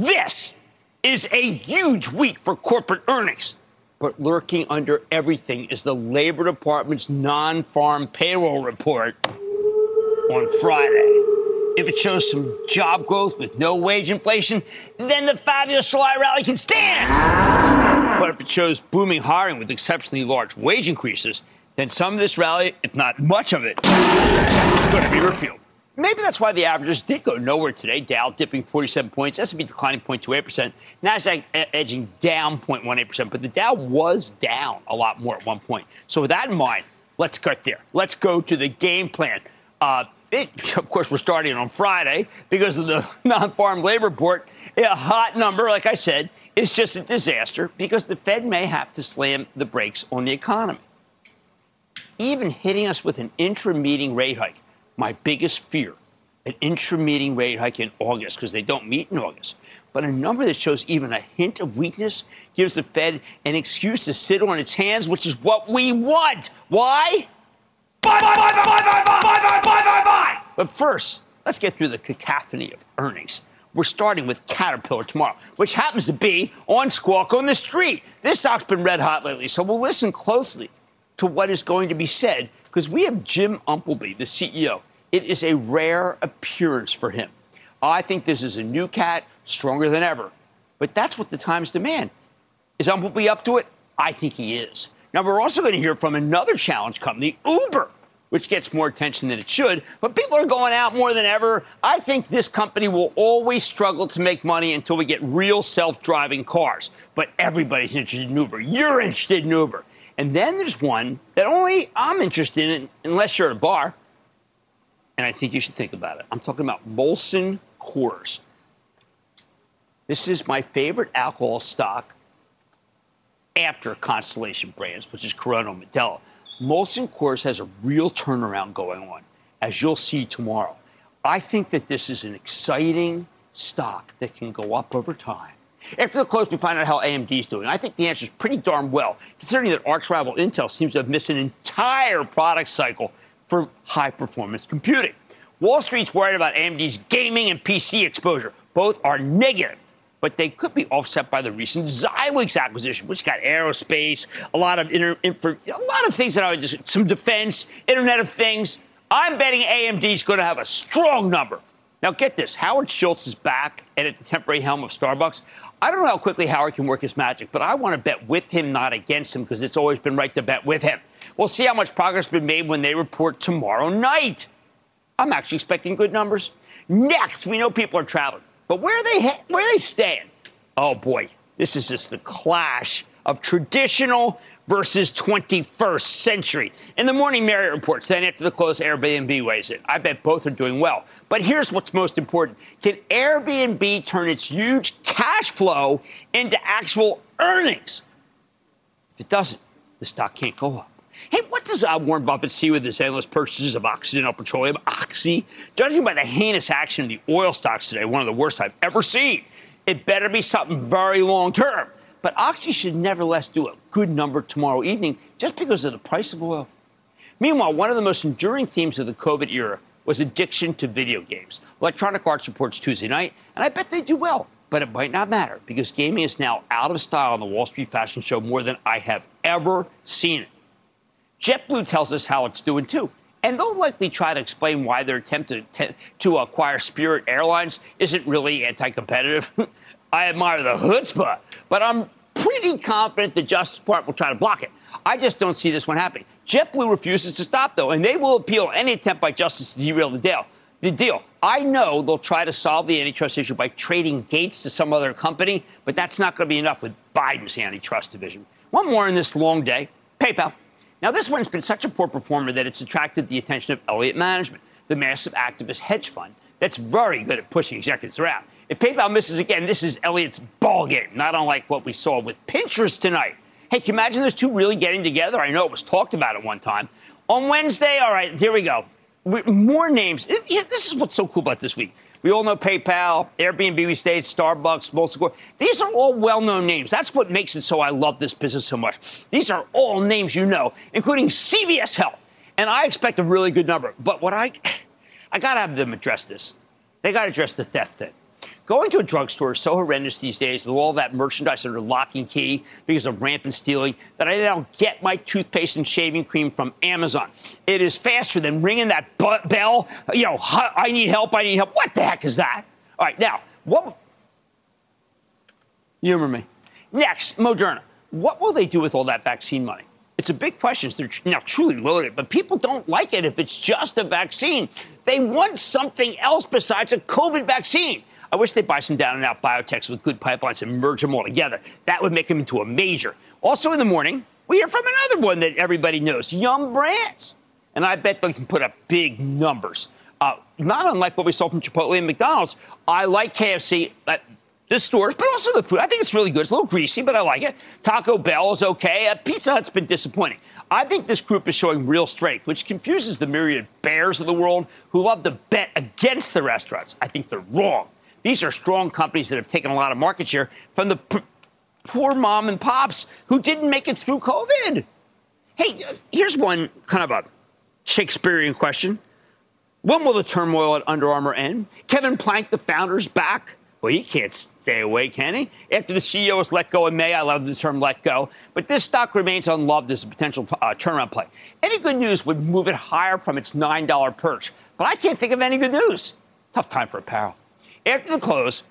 This is a huge week for corporate earnings. But lurking under everything is the Labor Department's non farm payroll report on Friday. If it shows some job growth with no wage inflation, then the fabulous July rally can stand. But if it shows booming hiring with exceptionally large wage increases, then some of this rally, if not much of it, is going to be repealed. Maybe that's why the averages did go nowhere today. Dow dipping 47 points, S&P declining 0.28%, Nasdaq edging down 0.18%, but the Dow was down a lot more at one point. So with that in mind, let's cut there. Let's go to the game plan. Uh, it, of course, we're starting on Friday because of the non-farm labor report. A hot number, like I said, is just a disaster because the Fed may have to slam the brakes on the economy. Even hitting us with an intra-meeting rate hike, my biggest fear, an intra-meeting rate hike in August because they don't meet in August. But a number that shows even a hint of weakness gives the Fed an excuse to sit on its hands, which is what we want. Why? Buy, buy, buy, buy, buy, buy, buy, buy, buy, buy. But first, let's get through the cacophony of earnings. We're starting with Caterpillar tomorrow, which happens to be on Squawk on the Street. This stock's been red hot lately, so we'll listen closely to what is going to be said because we have Jim Umpleby, the CEO. It is a rare appearance for him. I think this is a new cat, stronger than ever. But that's what the times demand. Is Umpleby up to it? I think he is. Now, we're also going to hear from another challenge company, Uber, which gets more attention than it should, but people are going out more than ever. I think this company will always struggle to make money until we get real self driving cars. But everybody's interested in Uber. You're interested in Uber. And then there's one that only I'm interested in unless you're at a bar. And I think you should think about it. I'm talking about Molson Coors. This is my favorite alcohol stock after Constellation Brands, which is Corona and Modelo. Molson Coors has a real turnaround going on, as you'll see tomorrow. I think that this is an exciting stock that can go up over time. After the close, we find out how AMD is doing. I think the answer is pretty darn well, considering that arch rival Intel seems to have missed an entire product cycle for high performance computing. Wall Street's worried about AMD's gaming and PC exposure. Both are negative but they could be offset by the recent Xilinx acquisition, which got aerospace, a lot of inter, info, a lot of things that I would just some defense, Internet of Things. I'm betting AMD is going to have a strong number. Now, get this Howard Schultz is back and at the temporary helm of Starbucks. I don't know how quickly Howard can work his magic, but I want to bet with him, not against him, because it's always been right to bet with him. We'll see how much progress has been made when they report tomorrow night. I'm actually expecting good numbers. Next, we know people are traveling. But where are they where are they staying? Oh boy, this is just the clash of traditional versus 21st century. In the morning, Marriott reports. Then after the close, Airbnb weighs in. I bet both are doing well. But here's what's most important: Can Airbnb turn its huge cash flow into actual earnings? If it doesn't, the stock can't go up. Hey, what does uh, Warren Buffett see with his endless purchases of Occidental Petroleum, Oxy? Judging by the heinous action of the oil stocks today, one of the worst I've ever seen, it better be something very long term. But Oxy should nevertheless do a good number tomorrow evening just because of the price of oil. Meanwhile, one of the most enduring themes of the COVID era was addiction to video games. Electronic Arts reports Tuesday night, and I bet they do well. But it might not matter because gaming is now out of style on the Wall Street fashion show more than I have ever seen it. JetBlue tells us how it's doing too. And they'll likely try to explain why their attempt to, to, acquire Spirit Airlines isn't really anti competitive. I admire the chutzpah, but I'm pretty confident the Justice Department will try to block it. I just don't see this one happening. JetBlue refuses to stop, though, and they will appeal any attempt by Justice to derail the deal. The deal. I know they'll try to solve the antitrust issue by trading Gates to some other company, but that's not going to be enough with Biden's antitrust division. One more in this long day PayPal. Now, this one's been such a poor performer that it's attracted the attention of Elliott Management, the massive activist hedge fund that's very good at pushing executives around. If PayPal misses again, this is Elliott's ball game, not unlike what we saw with Pinterest tonight. Hey, can you imagine those two really getting together? I know it was talked about at one time. On Wednesday, all right, here we go. More names. This is what's so cool about this week. We all know PayPal, Airbnb, we stayed, Starbucks, Molson Coors. These are all well known names. That's what makes it so I love this business so much. These are all names you know, including CVS Health. And I expect a really good number. But what I, I got to have them address this. They got to address the theft thing. Going to a drugstore is so horrendous these days with all that merchandise under lock and key because of rampant stealing that I now get my toothpaste and shaving cream from Amazon. It is faster than ringing that bell. You know, I need help, I need help. What the heck is that? All right, now, what. Humor me. Next, Moderna. What will they do with all that vaccine money? It's a big question. They're now truly loaded, but people don't like it if it's just a vaccine. They want something else besides a COVID vaccine. I wish they'd buy some down and out biotechs with good pipelines and merge them all together. That would make them into a major. Also in the morning, we hear from another one that everybody knows, Yum Brands. And I bet they can put up big numbers. Uh, not unlike what we saw from Chipotle and McDonald's. I like KFC. Uh, the stores, but also the food. I think it's really good. It's a little greasy, but I like it. Taco Bell is okay. Uh, Pizza Hut's been disappointing. I think this group is showing real strength, which confuses the myriad bears of the world who love to bet against the restaurants. I think they're wrong. These are strong companies that have taken a lot of market share from the p- poor mom and pops who didn't make it through COVID. Hey, here's one kind of a Shakespearean question. When will the turmoil at Under Armour end? Kevin Plank, the founder's back. Well, he can't stay away, can he? After the CEO was let go in May, I love the term let go, but this stock remains unloved as a potential uh, turnaround play. Any good news would move it higher from its $9 perch, but I can't think of any good news. Tough time for apparel. After the close,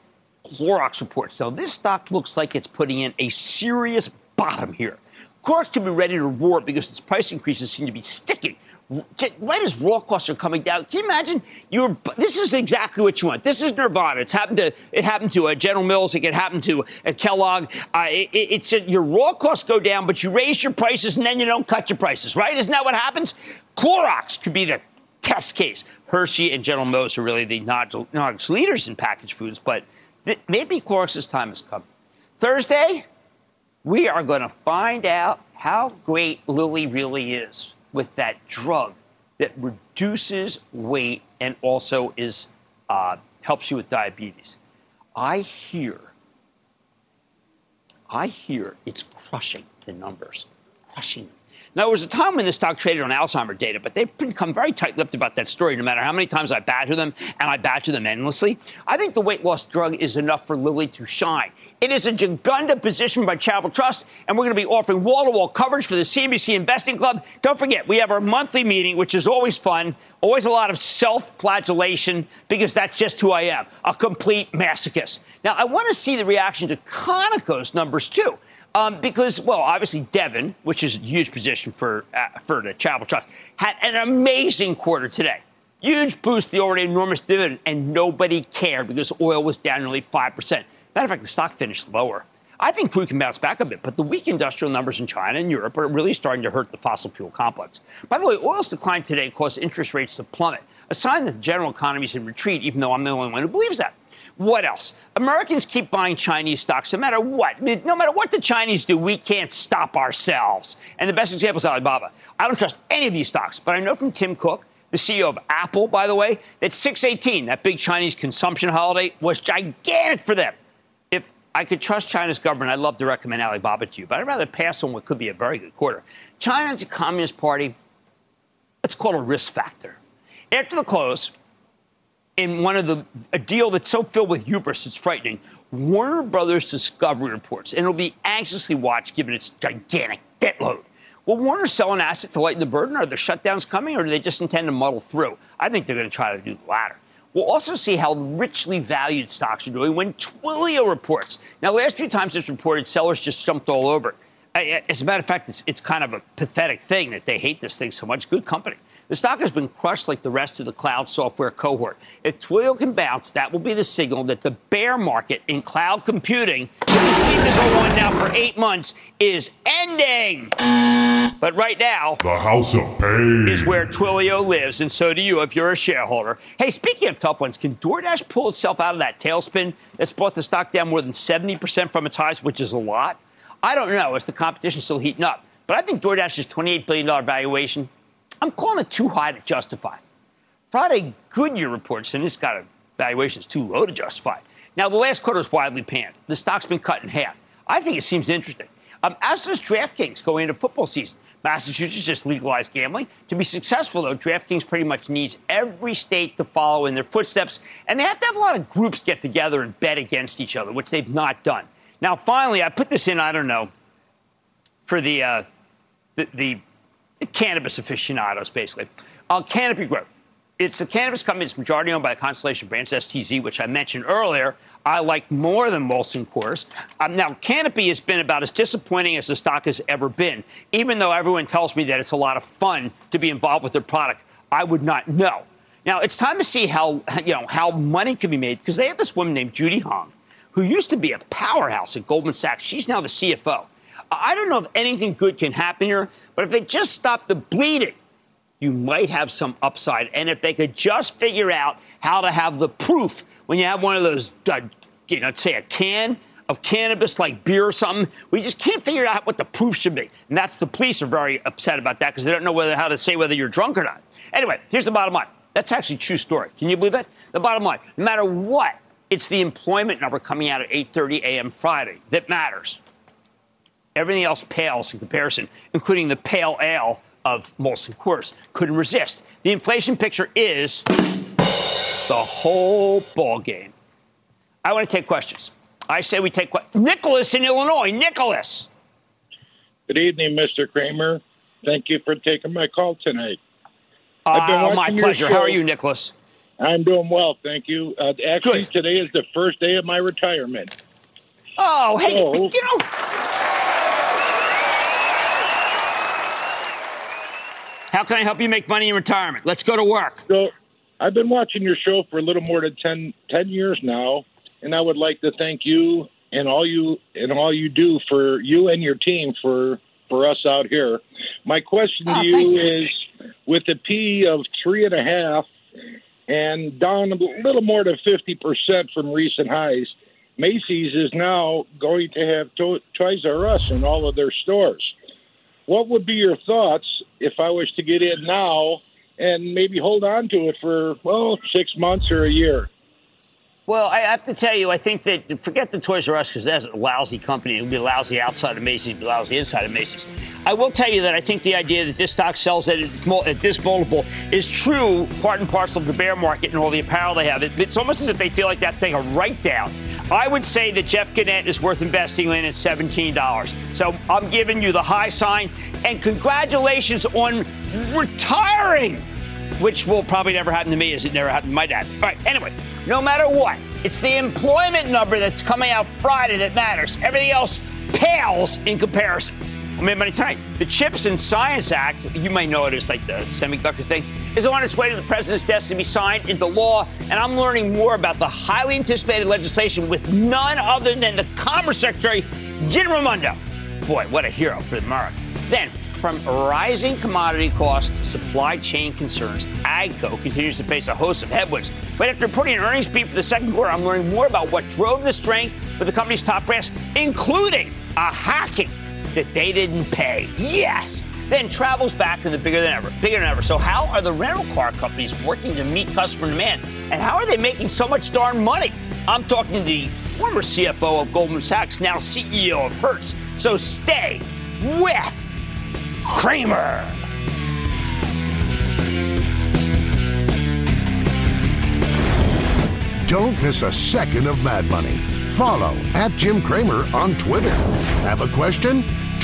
Clorox reports. Now, this stock looks like it's putting in a serious bottom here. Clorox could be ready to roar because its price increases seem to be sticking. Right as raw costs are coming down, can you imagine? You're this is exactly what you want. This is Nirvana. It's happened to it happened to uh, General Mills. It could happen to uh, Kellogg. Uh, it, it's your raw costs go down, but you raise your prices and then you don't cut your prices. Right? Isn't that what happens? Clorox could be the test case. Hershey and General Mills are really the not leaders in packaged foods, but th- maybe Clorox's time has come. Thursday, we are going to find out how great Lilly really is with that drug that reduces weight and also is uh, helps you with diabetes. I hear, I hear it's crushing the numbers, crushing them. Now, there was a time when the stock traded on Alzheimer data, but they've become very tight lipped about that story no matter how many times I badger them, and I badger them endlessly. I think the weight loss drug is enough for Lilly to shine. It is a Jagunda position by Charitable Trust, and we're going to be offering wall to wall coverage for the CNBC Investing Club. Don't forget, we have our monthly meeting, which is always fun, always a lot of self flagellation, because that's just who I am a complete masochist. Now, I want to see the reaction to Conoco's numbers, too. Um, because, well, obviously Devon, which is a huge position for uh, for the Charitable Trust, had an amazing quarter today. Huge boost, the already enormous dividend, and nobody cared because oil was down nearly 5%. Matter of fact, the stock finished lower. I think crude can bounce back a bit, but the weak industrial numbers in China and Europe are really starting to hurt the fossil fuel complex. By the way, oil's decline today caused interest rates to plummet, a sign that the general economy is in retreat, even though I'm the only one who believes that. What else? Americans keep buying Chinese stocks no matter what. No matter what the Chinese do, we can't stop ourselves. And the best example is Alibaba. I don't trust any of these stocks, but I know from Tim Cook, the CEO of Apple, by the way, that 618, that big Chinese consumption holiday, was gigantic for them. If I could trust China's government, I'd love to recommend Alibaba to you, but I'd rather pass on what could be a very good quarter. China's a communist party. It's called a risk factor. After the close, in one of the a deal that's so filled with hubris it's frightening, Warner Brothers Discovery reports, and it'll be anxiously watched given its gigantic debt load. Will Warner sell an asset to lighten the burden? Are there shutdowns coming, or do they just intend to muddle through? I think they're going to try to do the latter. We'll also see how richly valued stocks are doing when Twilio reports. Now, last few times it's reported, sellers just jumped all over. As a matter of fact, it's, it's kind of a pathetic thing that they hate this thing so much. Good company. The stock has been crushed like the rest of the cloud software cohort. If Twilio can bounce, that will be the signal that the bear market in cloud computing, which has seemed to go on now for eight months, is ending. But right now, the House of Pain is where Twilio lives, and so do you if you're a shareholder. Hey, speaking of tough ones, can DoorDash pull itself out of that tailspin that's brought the stock down more than 70% from its highs, which is a lot? I don't know, Is the competition still heating up. But I think DoorDash's $28 billion valuation I'm calling it too high to justify. Friday, Goodyear reports, and it's got a valuation that's too low to justify. Now, the last quarter was widely panned. The stock's been cut in half. I think it seems interesting. Um, as does DraftKings going into football season. Massachusetts just legalized gambling. To be successful, though, DraftKings pretty much needs every state to follow in their footsteps, and they have to have a lot of groups get together and bet against each other, which they've not done. Now, finally, I put this in, I don't know, for the, uh, the, the cannabis aficionados, basically. Uh, Canopy Growth. It's a cannabis company that's majority owned by the Constellation Brands, STZ, which I mentioned earlier. I like more than Molson Coors. Um, now, Canopy has been about as disappointing as the stock has ever been, even though everyone tells me that it's a lot of fun to be involved with their product. I would not know. Now, it's time to see how, you know, how money can be made because they have this woman named Judy Hong, who used to be a powerhouse at Goldman Sachs. She's now the CFO. I don't know if anything good can happen here, but if they just stop the bleeding, you might have some upside. And if they could just figure out how to have the proof when you have one of those, uh, you know, say a can of cannabis like beer or something, we just can't figure out what the proof should be. And that's the police are very upset about that because they don't know whether how to say whether you're drunk or not. Anyway, here's the bottom line. That's actually true story. Can you believe it? The bottom line, no matter what, it's the employment number coming out at 8:30 a.m. Friday that matters. Everything else pales in comparison, including the pale ale of Molson Coors. Couldn't resist. The inflation picture is the whole ball game. I want to take questions. I say we take questions. Nicholas in Illinois. Nicholas. Good evening, Mr. Cramer. Thank you for taking my call tonight. Uh, my pleasure. How are you, Nicholas? I'm doing well, thank you. Uh, actually, Good. today is the first day of my retirement. Oh, hey, So- you know. How can I help you make money in retirement? Let's go to work. So, I've been watching your show for a little more than 10, 10 years now, and I would like to thank you and all you and all you do for you and your team for for us out here. My question Oh, to you, you. is: with a P of three and a half and down a little more than fifty percent from recent highs, Macy's is now going to have to- Toys R Us in all of their stores. What would be your thoughts if I was to get in now and maybe hold on to it for well six months or a year? Well, I have to tell you, I think that forget the Toys R Us because that's a lousy company. It'll be lousy outside of Macy's, be lousy inside of Macy's. I will tell you that I think the idea that this stock sells at, at this multiple is true, part and parcel of the bear market and all the apparel they have. It- It's almost as if they feel like they have to take a write down. I would say that Jeff Gennette is worth investing in at $17. So I'm giving you the high sign, and congratulations on retiring which will probably never happen to me as it never happened to my dad. All right, anyway, no matter what, it's the employment number that's coming out Friday that matters. Everything else pales in comparison. Money tonight. The Chips and Science Act, you may know it as like the semiconductor thing, is on its way to the president's desk to be signed into law. And I'm learning more about the highly anticipated legislation with none other than the Commerce Secretary, Gina Raimondo. Boy, what a hero for America. Then, from rising commodity costs, supply chain concerns, AGCO continues to face a host of headwinds. But after reporting an earnings beat for the second quarter, I'm learning more about what drove the strength with the company's top brass, including a hacking that they didn't pay. Yes! Then travel's back and the bigger than ever, bigger than ever. So how are the rental car companies working to meet customer demand? And how are they making so much darn money? I'm talking to the former CFO of Goldman Sachs, now CEO of Hertz. So stay with Cramer. Don't miss a second of Mad Money. Follow at Jim Cramer on Twitter. Have a question?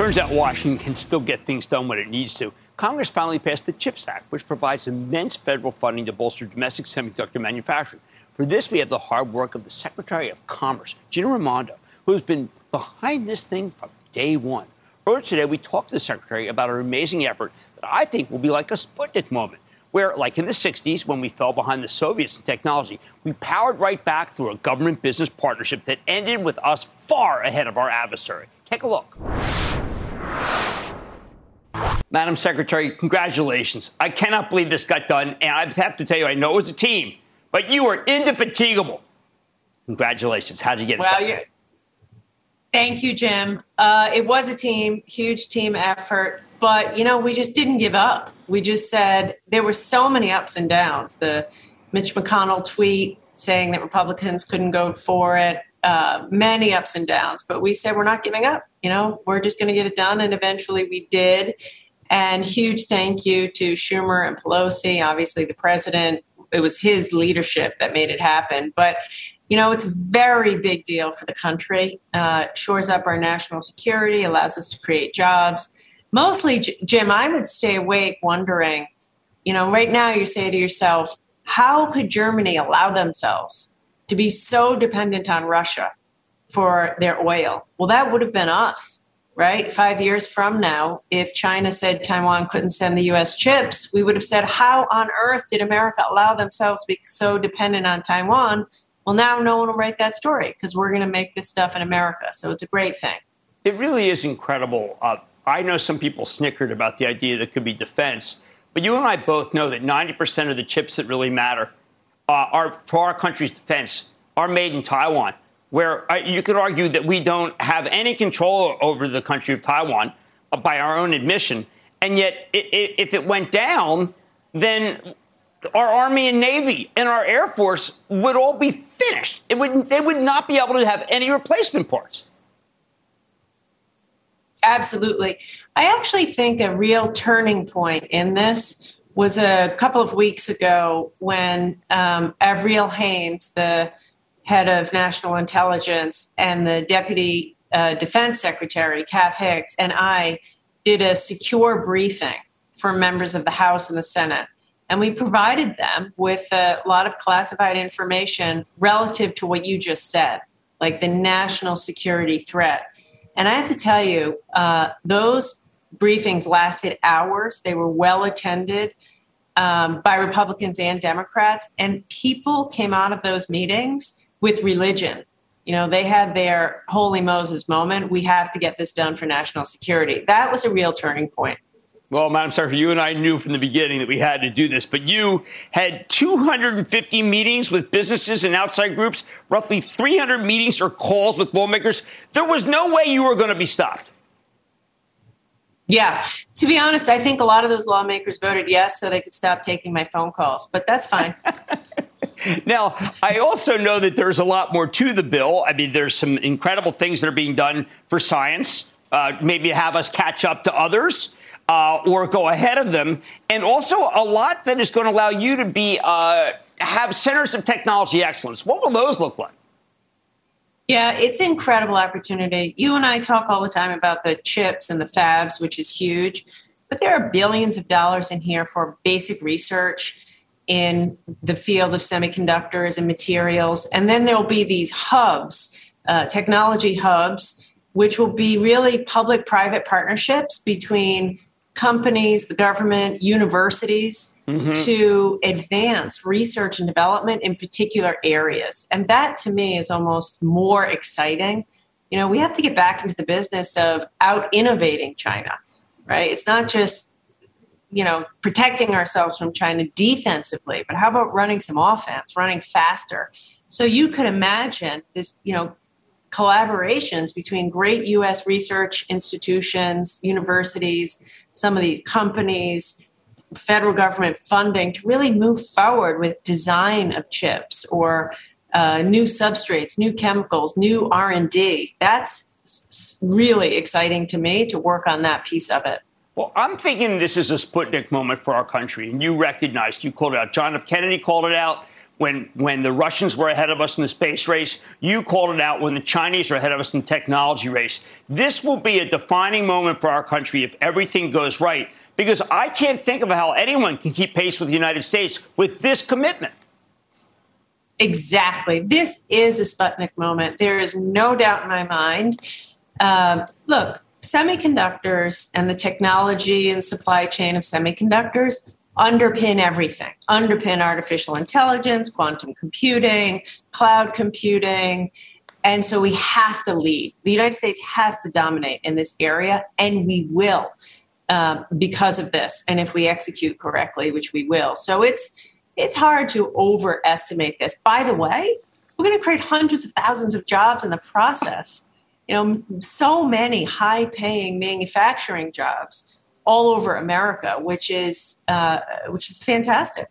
Turns out Washington can still get things done when it needs to. Congress finally passed the CHIPS Act, which provides immense federal funding to bolster domestic semiconductor manufacturing. For this, we have the hard work of the Secretary of Commerce, Gina Raimondo, who's been behind this thing from day one. Earlier today, we talked to the Secretary about her amazing effort that I think will be like a Sputnik moment, where, like in the 60s, when we fell behind the Soviets in technology, we powered right back through a government business partnership that ended with us far ahead of our adversary. Take a look. Madam Secretary, congratulations. I cannot believe this got done, and I have to tell you, I know it was a team, but you were indefatigable. Congratulations. How'd you get well, it done? Thank you, Jim. Uh, it was a team, huge team effort, but you know, we just didn't give up. We just said there were so many ups and downs. The Mitch McConnell tweet saying that Republicans couldn't go for it, uh, many ups and downs, but we said we're not giving up. You know, we're just going to get it done, and eventually we did. And huge thank you to Schumer and Pelosi, obviously the president. It was his leadership that made it happen. But, you know, it's a very big deal for the country. Uh, shores up our national security, allows us to create jobs. Mostly, Jim, I would stay awake wondering, you know, right now you say to yourself, how could Germany allow themselves to be so dependent on Russia for their oil? Well, that would have been us right? Five years from now, if China said Taiwan couldn't send the US chips, we would have said, How on earth did America allow themselves to be so dependent on Taiwan? Well, now no one will write that story because we're going to make this stuff in America. So it's a great thing. It really is incredible. Uh, I know some people snickered about the idea that could be defense, but you and I both know that 90% of the chips that really matter uh, are for our country's defense are made in Taiwan where uh, you could argue that we don't have any control over the country of Taiwan uh, by our own admission. And yet, it, it, if it went down, then our Army and Navy and our Air Force would all be finished. It would, they would not be able to have any replacement parts. Absolutely. I actually think a real turning point in this was a couple of weeks ago when um, Avril Haines, the head of national intelligence, and the deputy uh, defense secretary, Kath Hicks, and I did a secure briefing for members of the House and the Senate. And we provided them with a lot of classified information relative to what you just said, like the national security threat. And I have to tell you, uh, those briefings lasted hours. They were well attended um, by Republicans and Democrats. And people came out of those meetings with religion. You know, they had their holy Moses moment. We have to get this done for national security. That was a real turning point. Well, Madam Secretary, you and I knew from the beginning that we had to do this, but you had 250 meetings with businesses and outside groups, roughly 300 meetings or calls with lawmakers. There was no way you were going to be stopped. Yeah. To be honest, I think a lot of those lawmakers voted yes so they could stop taking my phone calls, but that's fine. now, I also know that there's a lot more to the bill. I mean, there's some incredible things that are being done for science, uh, maybe have us catch up to others uh, or go ahead of them, and also a lot that is going to allow you to be uh, have centers of technology excellence. What will those look like? Yeah, it's incredible opportunity. You and I talk all the time about the chips and the fabs, which is huge, but there are billions of dollars in here for basic research in the field of semiconductors and materials. And then there'll be these hubs, uh, technology hubs, which will be really public private partnerships between companies, the government, universities mm-hmm. to advance research and development in particular areas. And that to me is almost more exciting. You know, we have to get back into the business of out innovating China, right? It's not just, you know, protecting ourselves from China defensively, but how about running some offense, running faster? So you could imagine this, you know, collaborations between great US research institutions, universities, some of these companies, federal government funding to really move forward with design of chips or uh, new substrates, new chemicals, new R&D. That's really exciting to me to work on that piece of it. Well, I'm thinking this is a Sputnik moment for our country, and you recognized, you called it out. John F. Kennedy called it out when when the Russians were ahead of us in the space race. You called it out when the Chinese are ahead of us in the technology race. This will be a defining moment for our country if everything goes right, because I can't think of how anyone can keep pace with the United States with this commitment. Exactly. This is a Sputnik moment. There is no doubt in my mind. Um, look, semiconductors and the technology and supply chain of semiconductors underpin everything, underpin artificial intelligence, quantum computing, cloud computing. And so we have to lead. The United States has to dominate in this area, and we will um, because of this. And if we execute correctly, which we will. So it's it's hard to overestimate this. By the way, we're going to create hundreds of thousands of jobs in the process. You know, so many high-paying manufacturing jobs all over America, which is uh, which is fantastic.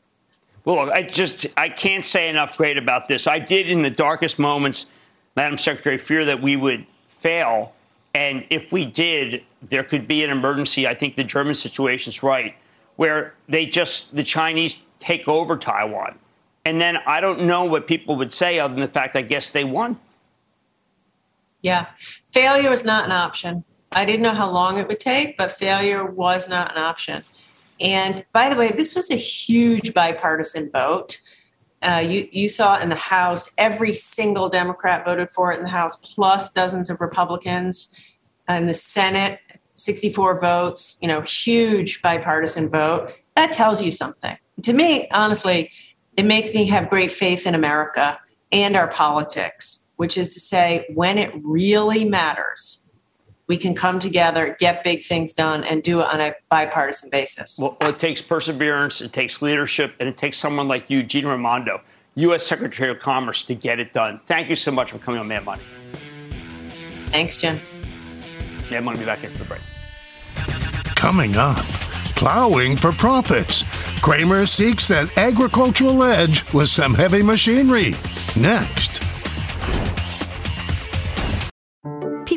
Well, I just I can't say enough great about this. I did in the darkest moments, Madam Secretary, fear that we would fail, and if we did, there could be an emergency. I think the German situation is right, where they just the Chinese take over Taiwan, and then I don't know what people would say other than the fact I guess they won. Yeah, failure is not an option. I didn't know how long it would take, but failure was not an option. And by the way, this was a huge bipartisan vote. Uh, you, you saw in the House, every single Democrat voted for it in the House, plus dozens of Republicans. In the Senate, 64 votes, you know, huge bipartisan vote. That tells you something. To me, honestly, it makes me have great faith in America and our politics, which is to say, when it really matters, we can come together, get big things done, and do it on a bipartisan basis. Well, it takes perseverance, it takes leadership, and it takes someone like you, Gina Raimondo, U.S. Secretary of Commerce, to get it done. Thank you so much for coming on Mad Money. Thanks, Jim. Mad Money, be back after the break. Coming up, plowing for profits. Cramer seeks that agricultural edge with some heavy machinery. Next.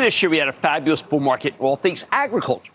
Earlier this year, we had a fabulous bull market in all things agriculture,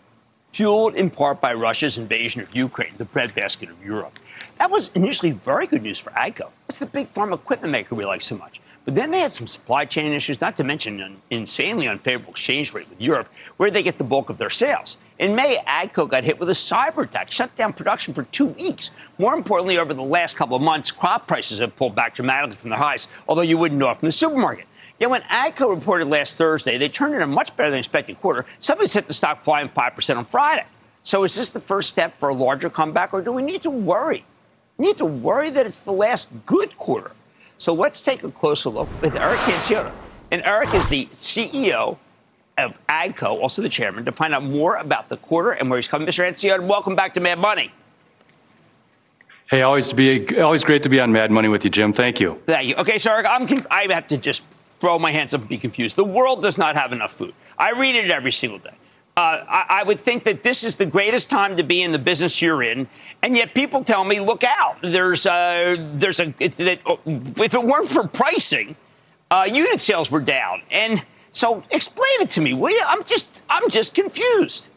fueled in part by Russia's invasion of Ukraine, the breadbasket of Europe. That was initially very good news for AGCO. It's the big farm equipment maker we like so much. But then they had some supply chain issues, not to mention an insanely unfavorable exchange rate with Europe, where they get the bulk of their sales. In May, AGCO got hit with a cyber attack, shut down production for two weeks. More importantly, over the last couple of months, crop prices have pulled back dramatically from their highs, although you wouldn't know it from the supermarket. Yet when AGCO reported last Thursday, they turned in a much better than expected quarter. Somebody set the stock flying 5% on Friday. So is this the first step for a larger comeback, or do we need to worry? We need to worry that it's the last good quarter. So let's take a closer look with Eric Hansotia. And Eric is the CEO of AGCO, also the chairman, to find out more about the quarter and where he's coming. Mr. Hansotia, welcome back to Mad Money. Hey, always to be always great to be on Mad Money with you, Jim. Thank you. Thank you. Okay, so Eric, I'm conf- I have to just throw my hands up and be confused. The world does not have enough food. I read it every single day. Uh, I, I, would think that this is the greatest time to be in the business you're in, and yet people tell me, "Look out! There's a, there's a that, if it weren't for pricing, uh, unit sales were down." And so, explain it to me, will you? I'm just I'm just confused.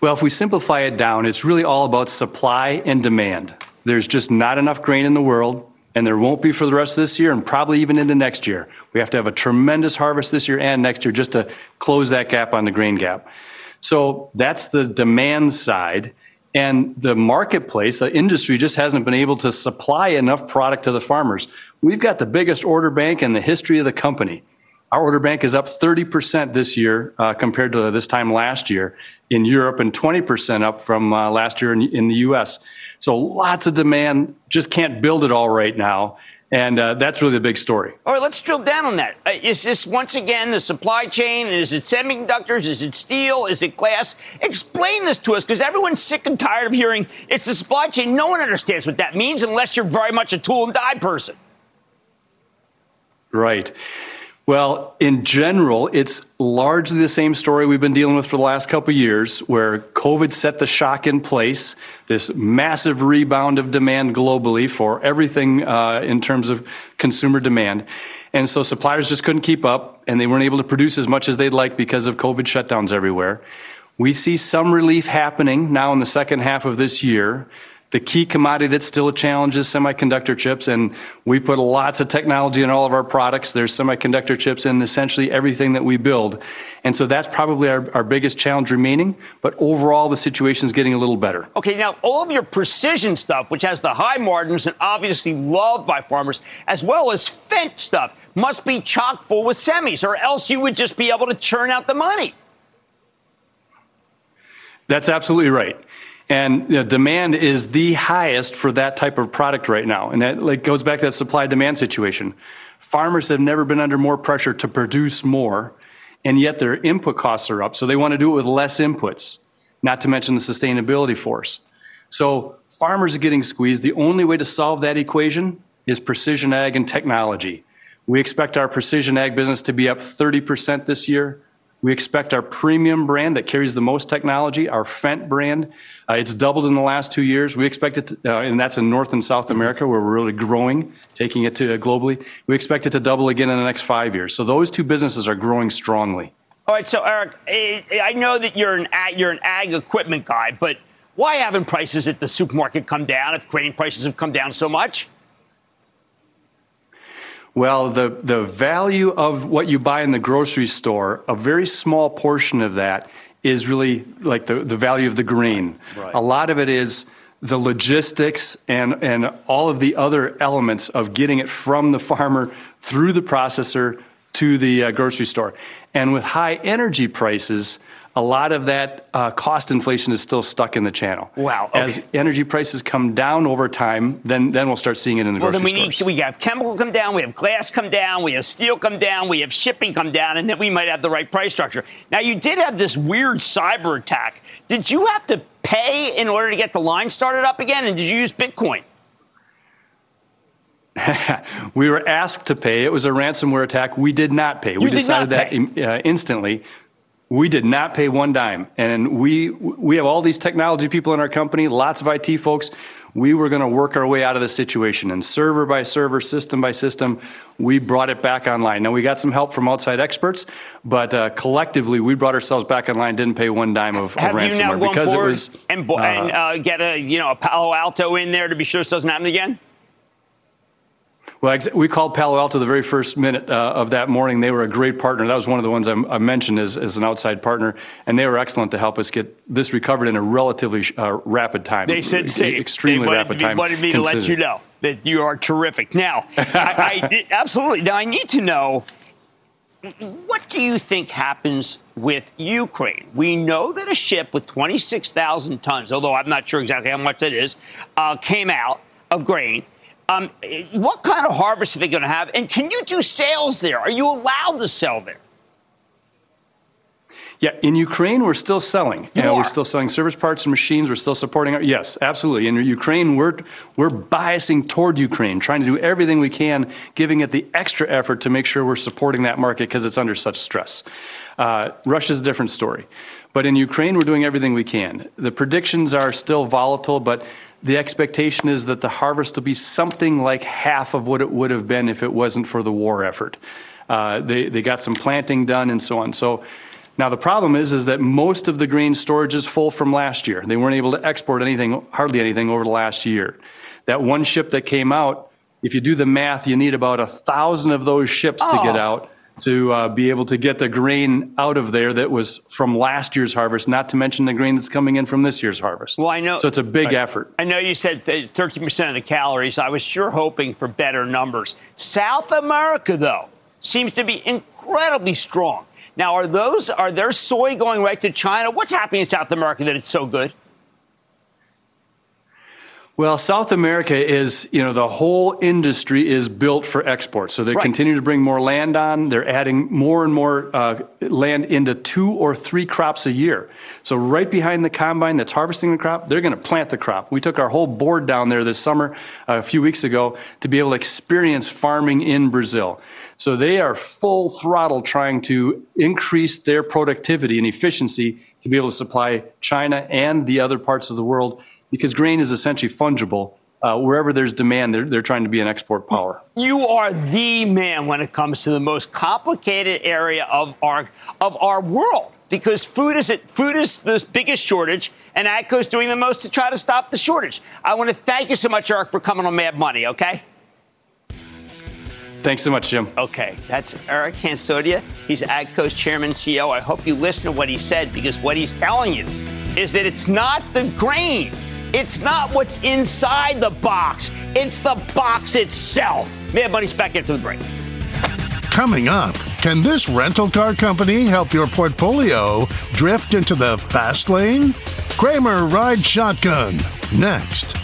Well, if we simplify it down, it's really all about supply and demand. There's just not enough grain in the world and there won't be for the rest of this year and probably even into next year. We have to have a tremendous harvest this year and next year just to close that gap on the grain gap. So that's the demand side. And the marketplace, the industry just hasn't been able to supply enough product to the farmers. We've got the biggest order bank in the history of the company. Our order bank is up 30% this year uh, compared to this time last year in Europe and 20% up from uh, last year in, in, the US. So lots of demand, just can't build it all right now. And uh, that's really the big story. All right, let's drill down on that. Uh, is this once again the supply chain? Is it semiconductors? Is it steel? Is it glass? Explain this to us because everyone's sick and tired of hearing it's the supply chain. No one understands what that means unless you're very much a tool and die person. Right. Well, in general, it's largely the same story we've been dealing with for the last couple of years, where COVID set the shock in place, this massive rebound of demand globally for everything uh, in terms of consumer demand. And so suppliers just couldn't keep up, and they weren't able to produce as much as they'd like because of COVID shutdowns everywhere. We see some relief happening now in the second half of this year. The key commodity that's still a challenge is semiconductor chips, and we put lots of technology in all of our products. There's semiconductor chips in essentially everything that we build. And so that's probably our, our biggest challenge remaining, but overall the situation is getting a little better. Okay, now all of your precision stuff, which has the high margins and obviously loved by farmers, as well as Fendt stuff, must be chock full with semis, or else you would just be able to churn out the money. That's absolutely right. And you know, demand is the highest for that type of product right now. And that like, goes back to that supply demand situation. Farmers have never been under more pressure to produce more, and yet their input costs are up. So they want to do it with less inputs, not to mention the sustainability force. So farmers are getting squeezed. The only way to solve that equation is precision ag and technology. We expect our precision ag business to be up 30% this year. We expect our premium brand that carries the most technology, our Fendt brand, uh, it's doubled in the last two years. We expect it, to, uh, and that's in North and South America where we're really growing, taking it to uh, globally. We expect it to double again in the next five years. So those two businesses are growing strongly. All right, so Eric, I know that you're an ag, you're an ag equipment guy, but Why haven't prices at the supermarket come down if grain prices have come down so much? Well, the, the value of what you buy in the grocery store, a very small portion of that is really like the, the value of the grain. Right. A lot of it is the logistics and, and all of the other elements of getting it from the farmer through the processor to the uh, grocery store. And with high energy prices, a lot of that uh, cost inflation is still stuck in the channel. Wow. Okay. As energy prices come down over time, then then we'll start seeing it in the well, grocery then we stores. Need, we have chemical come down, we have glass come down, we have steel come down, we have shipping come down, and then we might have the right price structure. Now, you did have this weird cyber attack. Did you have to pay in order to get the line started up again, and did you use Bitcoin? we were asked to pay. It was a ransomware attack. We did not pay. You we decided that uh, instantly. We did not pay one dime, and we we have all these technology people in our company, lots of IT folks. We were going to work our way out of the situation, and server by server, system by system, we brought it back online. Now we got some help from outside experts, but uh, collectively we brought ourselves back online. Didn't pay one dime of, of ransomware because it was and, uh, and uh, get a you know a Palo Alto in there to be sure this doesn't happen again. Well, we called Palo Alto the very first minute uh, of that morning. They were a great partner. That was one of the ones I, I mentioned as, as, an outside partner, and they were excellent to help us get this recovered in a relatively uh, rapid time. They said safe. Extremely they rapid time. They wanted me considered. to let you know that you are terrific. Now, I, I, absolutely. Now, I need to know what do you think happens with Ukraine? We know that a ship with 26,000 tons, although I'm not sure exactly how much that is, uh, came out of grain. Um, what kind of harvest are they going to have? And can you do sales there? Are you allowed to sell there? Yeah, in Ukraine, we're still selling. You uh, we're still selling service parts and machines. We're still supporting our. Yes, absolutely. In Ukraine, we're we're biasing toward Ukraine, trying to do everything we can, giving it the extra effort to make sure we're supporting that market because it's under such stress. Uh, Russia's a different story, but in Ukraine, we're doing everything we can. The predictions are still volatile, but the expectation is that the harvest will be something like half of what it would have been if it wasn't for the war effort. Uh, they, they got some planting done and so on. So now the problem is, is that most of the grain storage is full from last year. They weren't able to export anything, hardly anything over the last year. That one ship that came out, if you do the math, you need about a thousand of those ships oh. to get oh. out to uh, be able to get the grain out of there that was from last year's harvest, not to mention the grain that's coming in from this year's harvest. Well, I know. So it's a big right. effort. I know you said 13% of the calories. I was sure hoping for better numbers. South America, though, seems to be incredibly strong. Now, are those are there soy going right to China? What's happening in South America that it's so good? Well, South America is, you know, the whole industry is built for export. So they right. continue to bring more land on. They're adding more and more uh, land into two or three crops a year. So right behind the combine that's harvesting the crop, they're going to plant the crop. We took our whole board down there this summer, uh, a few weeks ago, to be able to experience farming in Brazil. So they are full throttle trying to increase their productivity and efficiency to be able to supply China and the other parts of the world because grain is essentially fungible. Uh, wherever there's demand, they're, they're trying to be an export power. You are the man when it comes to the most complicated area of our of our world because food is it food is the biggest shortage, and AGCO's doing the most to try to stop the shortage. I want to thank you so much, Eric, for coming on Mad Money. Okay. Thanks so much, Jim. Okay, that's Eric Hansotia. He's AGCO's chairman CEO. I hope you listen to what he said because what he's telling you is that it's not the grain it's not what's inside the box, it's the box itself. Mad Money's back into the break. Coming up, can this rental car company help your portfolio drift into the fast lane? Cramer ride shotgun next.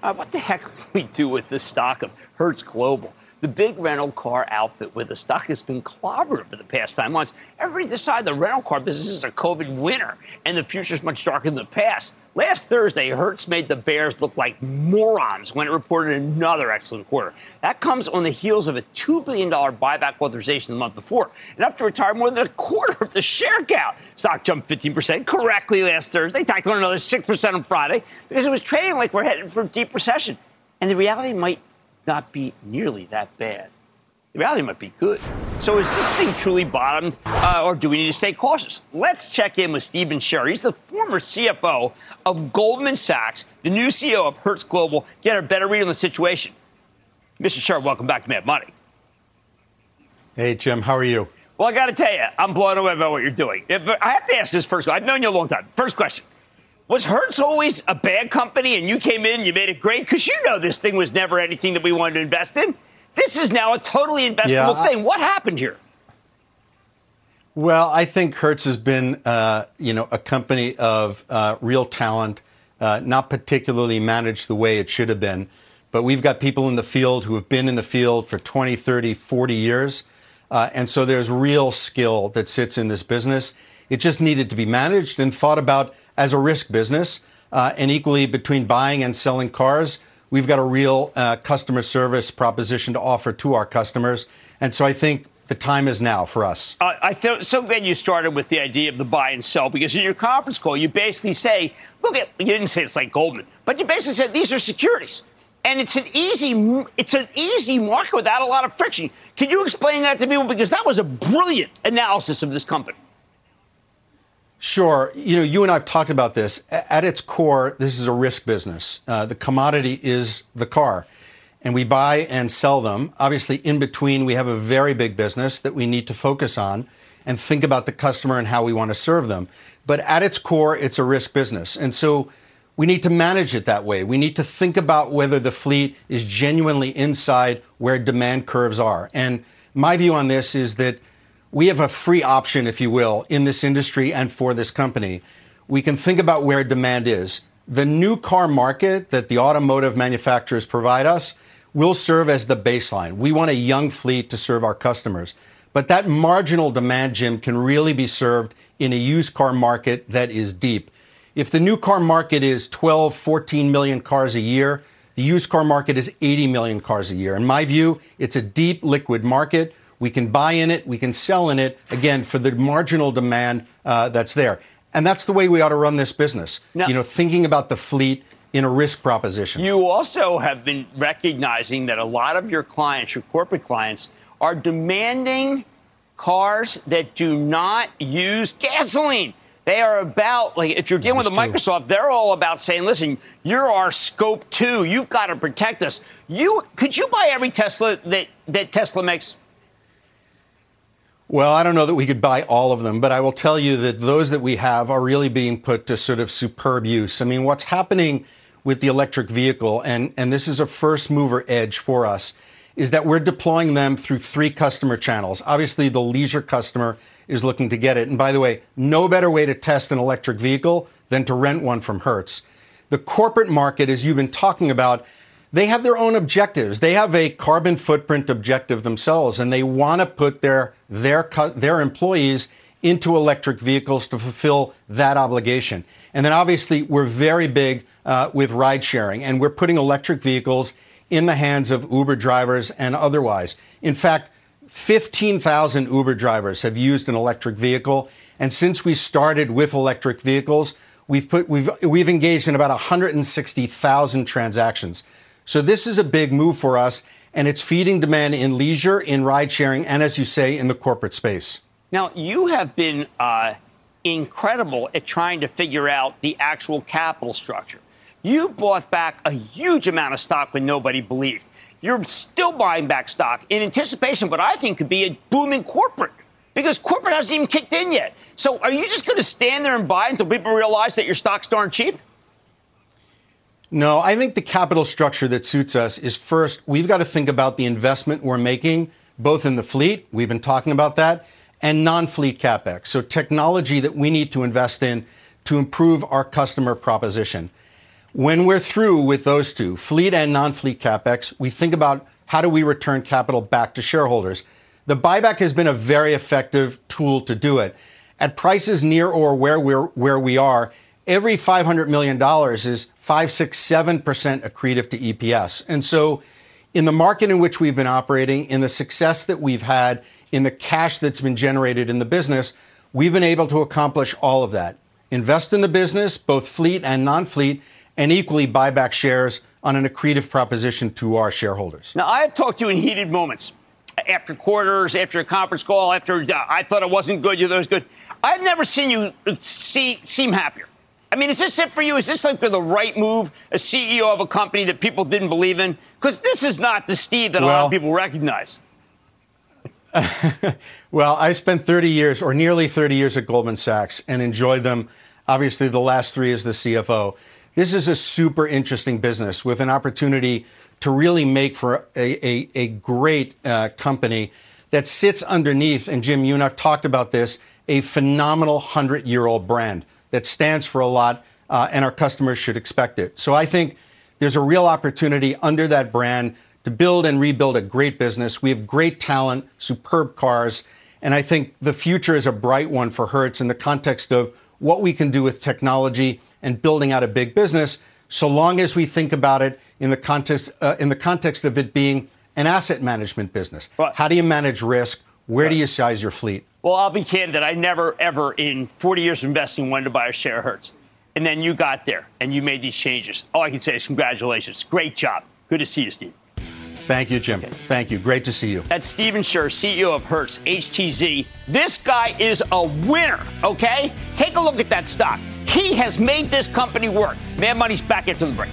Uh, what the heck do we do with this stock of Hertz Global? The big rental car outfit where the stock has been clobbered over the past nine months. Everybody decided the rental car business is a COVID winner and the future is much darker than the past. Last Thursday, Hertz made the Bears look like morons when it reported another excellent quarter. That comes on the heels of a $2 billion buyback authorization the month before, enough to retire more than a quarter of the share count. Stock jumped 15% correctly last Thursday, tacked on another 6% on Friday because it was trading like we're headed for a deep recession. And the reality might not be nearly that bad. The reality might be good. So is this thing truly bottomed, uh, or do we need to stay cautious? Let's check in with Stephen Scherr. He's the former CFO of Goldman Sachs, the new CEO of Hertz Global. Get a better read on the situation. Mr. Scherr, welcome back to Mad Money. Hey, Jim, how are you? Well, I got to tell you, I'm blown away by what you're doing. If, I have to ask this first. I've known you a long time. First question. Was Hertz always a bad company and you came in, you made it great? Because you know this thing was never anything that we wanted to invest in. This is now a totally investable yeah, I, thing. What happened here? Well, I think Hertz has been, uh, you know, a company of uh, real talent, uh, not particularly managed the way it should have been. But we've got people in the field who have been in the field for 20, 30, 40 years. Uh, and so there's real skill that sits in this business. It just needed to be managed and thought about as a risk business. Uh, and equally between buying and selling cars, we've got a real uh, customer service proposition to offer to our customers. And so I think the time is now for us. Uh, I th- so glad you started with the idea of the buy and sell because in your conference call you basically say, look at you didn't say it's like Goldman, but you basically said these are securities and it's an easy it's an easy market without a lot of friction. Can you explain that to people because that was a brilliant analysis of this company? Sure. You know, you and I have talked about this. At its core, this is a risk business. Uh, the commodity is the car, and we buy and sell them. Obviously, in between, we have a very big business that we need to focus on and think about the customer and how we want to serve them. But at its core, it's a risk business. And so we need to manage it that way. We need to think about whether the fleet is genuinely inside where demand curves are. And my view on this is that we have a free option, if you will, in this industry and for this company. We can think about where demand is. The new car market that the automotive manufacturers provide us will serve as the baseline. We want a young fleet to serve our customers. But that marginal demand, Jim, can really be served in a used car market that is deep. If the new car market is 12, 14 million cars a year, the used car market is 80 million cars a year. In my view, it's a deep liquid market. We can buy in it, we can sell in it, again, for the marginal demand uh, that's there. And that's the way we ought to run this business. Now, you know, thinking about the fleet in a risk proposition. You also have been recognizing that a lot of your clients, your corporate clients, are demanding cars that do not use gasoline. They are about, like, if you're dealing with a Microsoft, they're all about saying, listen, you're our scope two. You've got to protect us. You Could you buy every Tesla that, that Tesla makes? Well, I don't know that we could buy all of them, but I will tell you that those that we have are really being put to sort of superb use. I mean, what's happening with the electric vehicle, and, and this is a first mover edge for us, is that we're deploying them through three customer channels. Obviously, the leisure customer is looking to get it. And by the way, no better way to test an electric vehicle than to rent one from Hertz. The corporate market, as you've been talking about, they have their own objectives. They have a carbon footprint objective themselves, and they want to put their, their, their employees into electric vehicles to fulfill that obligation. And then obviously, we're very big uh, with ride sharing, and we're putting electric vehicles in the hands of Uber drivers and otherwise. In fact, 15,000 Uber drivers have used an electric vehicle. And since we started with electric vehicles, we've, put, we've, we've engaged in about 160,000 transactions. So this is a big move for us, and it's feeding demand in leisure, in ride sharing, and as you say, in the corporate space. Now, you have been uh, incredible at trying to figure out the actual capital structure. You bought back a huge amount of stock when nobody believed you're still buying back stock in anticipation, but I think could be a booming corporate because corporate hasn't even kicked in yet. So are you just going to stand there and buy until people realize that your stock's darn cheap? No, I think the capital structure that suits us is first, we've got to think about the investment we're making, both in the fleet, we've been talking about that, and non fleet capex. So technology that we need to invest in to improve our customer proposition. When we're through with those two, fleet and non fleet capex, we think about how do we return capital back to shareholders. The buyback has been a very effective tool to do it. At prices near or where, we're, where we are, every $500 million is 5, 6, 7% accretive to EPS. And so, in the market in which we've been operating, in the success that we've had, in the cash that's been generated in the business, we've been able to accomplish all of that. Invest in the business, both fleet and non fleet, and equally buy back shares on an accretive proposition to our shareholders. Now, I have talked to you in heated moments after quarters, after a conference call, after uh, I thought it wasn't good, you thought it was good. I've never seen you see, seem happier. I mean, is this it for you? Is this like the right move, a CEO of a company that people didn't believe in? Because this is not the Steve that well, a lot of people recognize. well, I spent 30 years, or nearly 30 years at Goldman Sachs, and enjoyed them. Obviously, the last three as the CFO. This is a super interesting business with an opportunity to really make for a, a, a great uh, company that sits underneath, and Jim, you and I've talked about this, a phenomenal 100 year old brand that stands for a lot, uh, and our customers should expect it. So I think there's a real opportunity under that brand to build and rebuild a great business. We have great talent, superb cars, and I think the future is a bright one for Hertz in the context of what we can do with technology and building out a big business, so long as we think about it in the context uh, in the context of it being an asset management business. Right. How do you manage risk? Where right. do you size your fleet? Well, I'll be candid. I never, ever in 40 years of investing wanted to buy a share of Hertz. And then you got there and you made these changes. All I can say is congratulations. Great job. Good to see you, Steve. Thank you, Jim. Okay. Thank you. Great to see you. That's Stephen Scherr, CEO of Hertz, HTZ. This guy is a winner, okay? Take a look at that stock. He has made this company work. Mad Money's back after the break.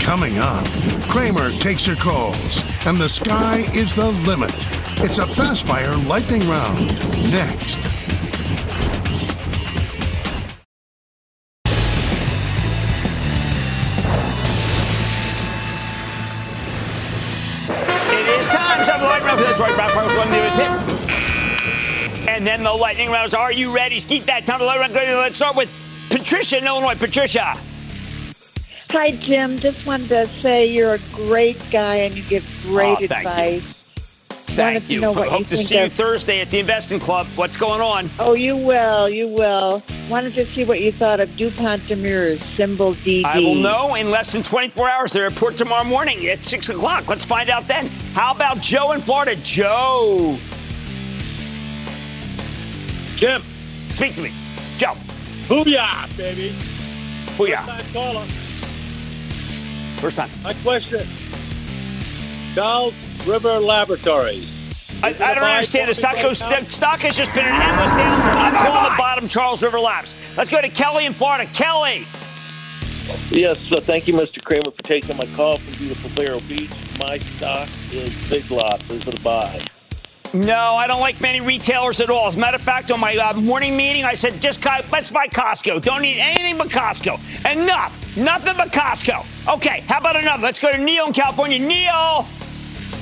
Coming up, Cramer takes your calls, and the sky is the limit. It's a fast fire lightning round. Next. It is time. Time for the lightning round. That's right. Brown Farmers one news hit. And then the lightning rounds. Are you ready? Skeet that. Time for the lightning round. Let's start with Patricia in Illinois. Patricia. Hi, Jim. Just wanted to say you're a great guy and you give great oh, advice. You. Thank you. Hope you to see of... you Thursday at the Investing Club. What's going on? Oh, you will. You will. Wanted to see what you thought of DuPont de Nemours, symbol DD. I will know in less than 24 hours. They report tomorrow morning at 6 o'clock. Let's find out then. How about Joe in Florida? Joe. Jim. Speak to me. Joe. Booyah, baby. Booyah. First time caller. First time. My question. Charles River Laboratories. I, I, don't understand. The stock goes. The stock has just been an endless downturn. I'm calling the bottom. Charles River Labs. Let's go to Kelly in Florida. Kelly. Yes. So thank you, Mr. Cramer, for taking my call from beautiful Vero Beach. My stock is Big Lots. Is it a buy? No, I don't like many retailers at all. As a matter of fact, on my uh, morning meeting, I said, just buy, let's buy Costco. Don't need anything but Costco. Enough. Nothing but Costco. Okay, how about another? Let's go to Neil in California. Neil.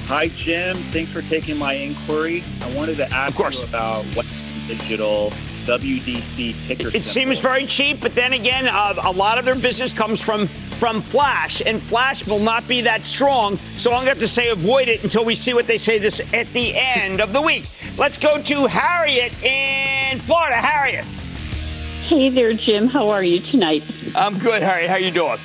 Hi, Jim. Thanks for taking my inquiry. I wanted to ask you about Western Digital WDC ticker. It seems very cheap, but then again, uh, a lot of their business comes from from Flash, and Flash will not be that strong. So I'm going to have to say avoid it until we see what they say this at the end of the week. Let's go to Harriet in Florida. Harriet. Hey there, Jim. How are you tonight? I'm good, Harriet. How you doing?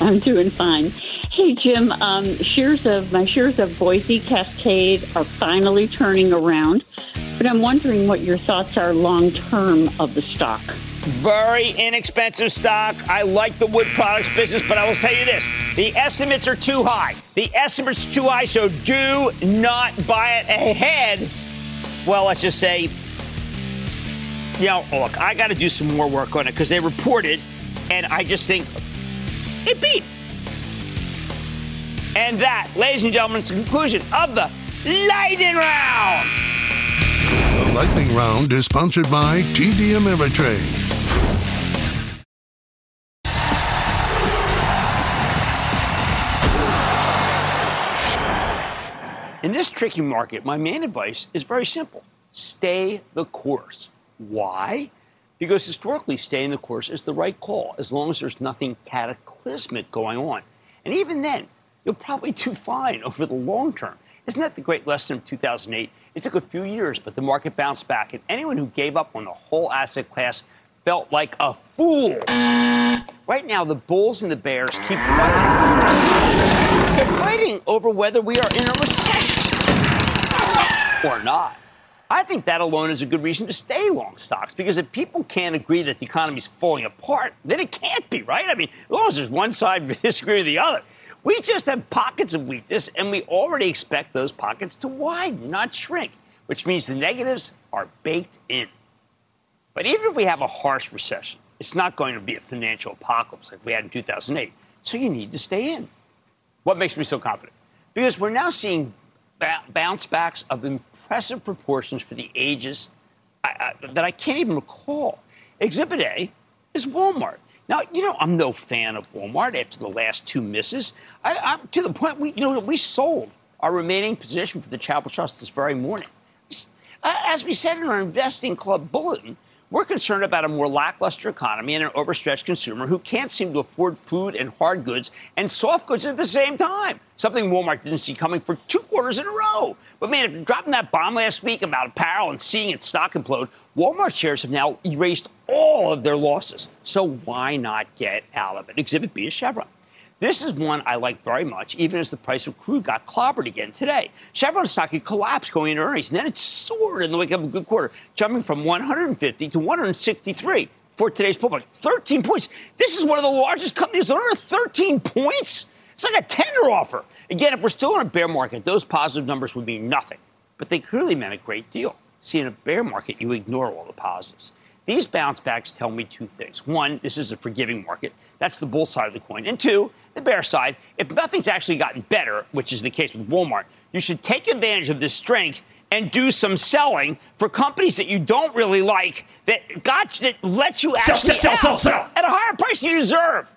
I'm doing fine. Hey, Jim, um, shares of my shares of Boise Cascade are finally turning around, but I'm wondering what your thoughts are long term of the stock. Very inexpensive stock. I like the wood products business, but I will tell you this the estimates are too high. The estimates are too high, so do not buy it ahead. Well, let's just say, you know, look, I got to do some more work on it because they reported, and I just think it beat. And that, ladies and gentlemen, is the conclusion of the Lightning Round. The Lightning Round is sponsored by TD Ameritrade. In this tricky market, my main advice is very simple stay the course. Why? Because historically, staying the course is the right call as long as there's nothing cataclysmic going on. And even then, you'll probably do fine over the long term. Isn't that the great lesson of 2008? It took a few years, but the market bounced back, and anyone who gave up on the whole asset class felt like a fool. Right now, the bulls and the bears keep fighting. They're fighting over whether we are in a recession or not. I think that alone is a good reason to stay long stocks because if people can't agree that the economy is falling apart, then it can't be, right? I mean, as long as there's one side disagree with the other. We just have pockets of weakness, and we already expect those pockets to widen, not shrink, which means the negatives are baked in. But even if we have a harsh recession, it's not going to be a financial apocalypse like we had in 2008. So you need to stay in. What makes me so confident? Because we're now seeing bounce backs of impressive proportions for the ages I, I, that I can't even recall. Exhibit A is Walmart. Now, you know, I'm no fan of Walmart after the last two misses. I, am to the point we, you know, we sold our remaining position for the Charitable Trust this very morning. As we said in our Investing Club bulletin, we're concerned about a more lackluster economy and an overstretched consumer who can't seem to afford food and hard goods and soft goods at the same time. Something Walmart didn't see coming for two quarters in a row. But man, if dropping that bomb last week about apparel and seeing its stock implode, Walmart shares have now erased all of their losses. So why not get out of it? Exhibit B is Chevron. This is one I like very much, even as the price of crude got clobbered again today. Chevron stock had collapsed going into earnings, and then it soared in the wake of a good quarter, jumping from 150 to 163 for today's pullback. 13 points. This is one of the largest companies on earth. 13 points? It's like a tender offer. Again, if we're still in a bear market, those positive numbers would mean nothing. But they clearly meant a great deal. See, in a bear market, you ignore all the positives. These bounce backs tell me two things. One, this is a forgiving market. That's the bull side of the coin. And two, the bear side, if nothing's actually gotten better, which is the case with Walmart, you should take advantage of this strength and do some selling for companies that you don't really like that got that let you actually sell, sell, sell, sell, at a higher price than you deserve.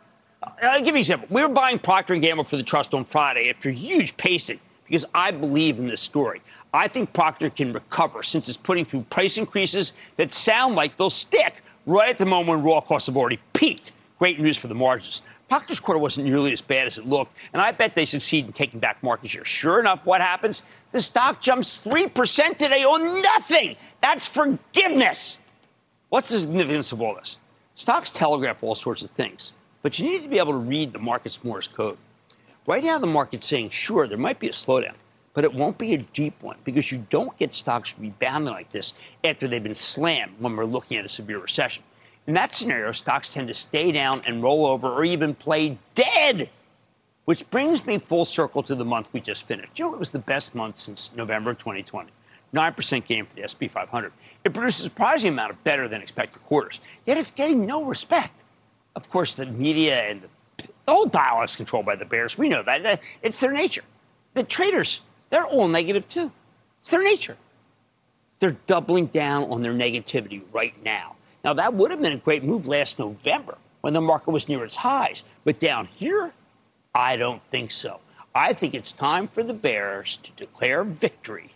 I'll give you an example. We were buying Procter & Gamble for the trust on Friday after huge pacing because I believe in this story. I think Procter can recover since it's putting through price increases that sound like they'll stick right at the moment when raw costs have already peaked. Great news for the margins. Procter's quarter wasn't nearly as bad as it looked, and I bet they succeed in taking back market share. Sure enough, what happens? The stock jumps 3% today on nothing. That's forgiveness. What's the significance of all this? Stocks telegraph all sorts of things, but you need to be able to read the market's Morse code. Right now, the market's saying, sure, there might be a slowdown, but it won't be a deep one because you don't get stocks rebounding like this after they've been slammed when we're looking at a severe recession. In that scenario, stocks tend to stay down and roll over or even play dead. Which brings me full circle to the month we just finished. You know, it was the best month since November of 2020. 9% gain for the SP 500. It produced a surprising amount of better than expected quarters, yet it's getting no respect. Of course, the media and the the whole dial is controlled by the Bears. We know that. It's their nature. The traders, they're all negative too. It's their nature. They're doubling down on their negativity right now. Now, that would have been a great move last November when the market was near its highs. But down here, I don't think so. I think it's time for the Bears to declare victory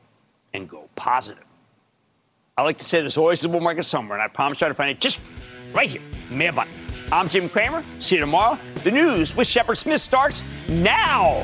and go positive. I like to say there's always a bull market somewhere, and I promise you to find it just right here, Mad Money. I'm Jim Cramer. See you tomorrow. The news with Shepard Smith starts now.